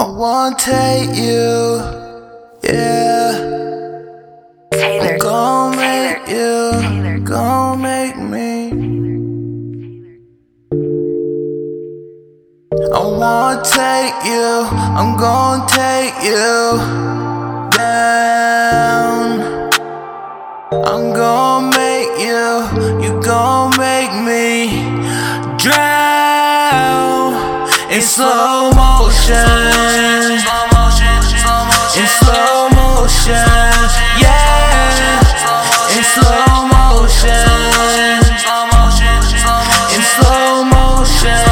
I wanna take you, yeah. Taylor. Gon' Taylor. make you, Taylor. gon' make me. I wanna take you, I'm gon' take you down. I'm gon' make you, you gon' make me drown in slow motion. Motion, yeah. In slow motion. In slow motion,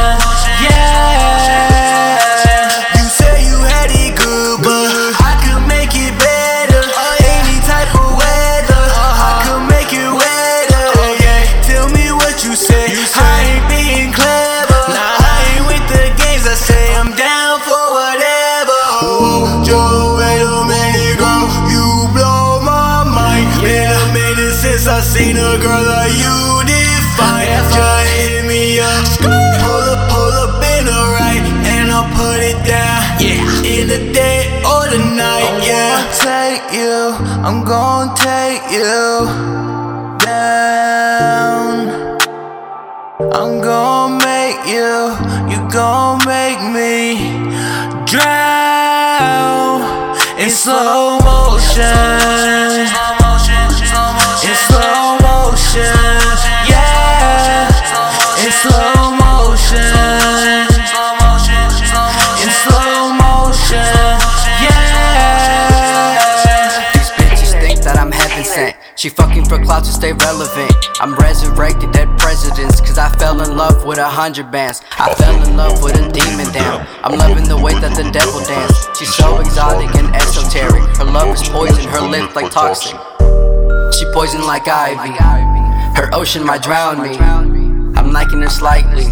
yeah. You say you had it good, but I could make it better. Any type of weather, I could make it wetter. Oh, Tell me what you say. I ain't being clever. Nah, I ain't with the games. I say I'm down for whatever. Oh, Joe, wait a minute, I seen a girl like you define. Just hit me up. Pull up, pull up in the right, and I'll put it down. Yeah, in the day or the night. I yeah, take you. I'm gonna take you down. I'm gonna make you, you gonna make me drown in slow motion. She fucking for clout to stay relevant. I'm resurrected dead presidents, cause I fell in love with a hundred bands. I fell in love with a demon down. I'm loving the way that the devil dance. She's so exotic and esoteric. Her love is poison, her lips like toxic. She poison like ivy. Her ocean might drown me. I'm liking her slightly.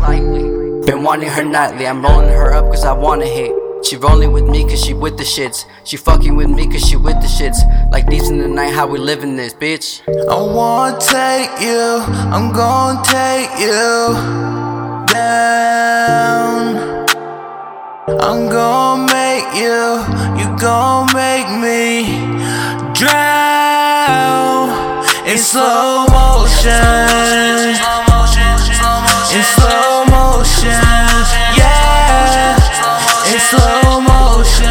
Been wanting her nightly. I'm rolling her up cause I wanna hit. She rolling with me cause she with the shits. She fucking with me cause she with the shits. Like these in the night, how we living this, bitch. I wanna take you, I'm gonna take you down. I'm gonna make you, you gonna make me drown in slow motion. In slow motion, slow motion.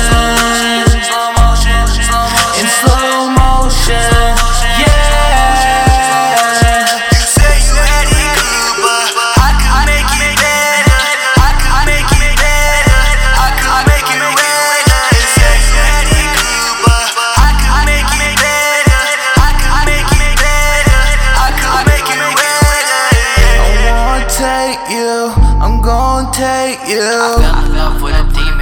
In slow motion, yeah. You say you had it good, but I could make it better. I could make it better. I could make it better. You say you had it good, but I could make it better. I could make it better. I could make it better. I wanna take you. I'm gonna take I you. fell in love with a demon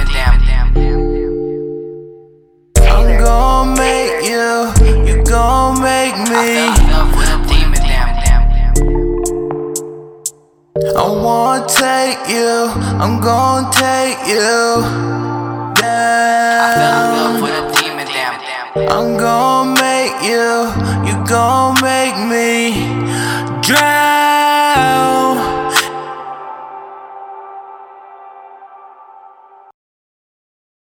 you, you gonna make me. fell in love with a demon damn. I wanna take you, I'm gonna take you I fell in love down. with a demon damn. I'm gonna make you, you gonna make me drown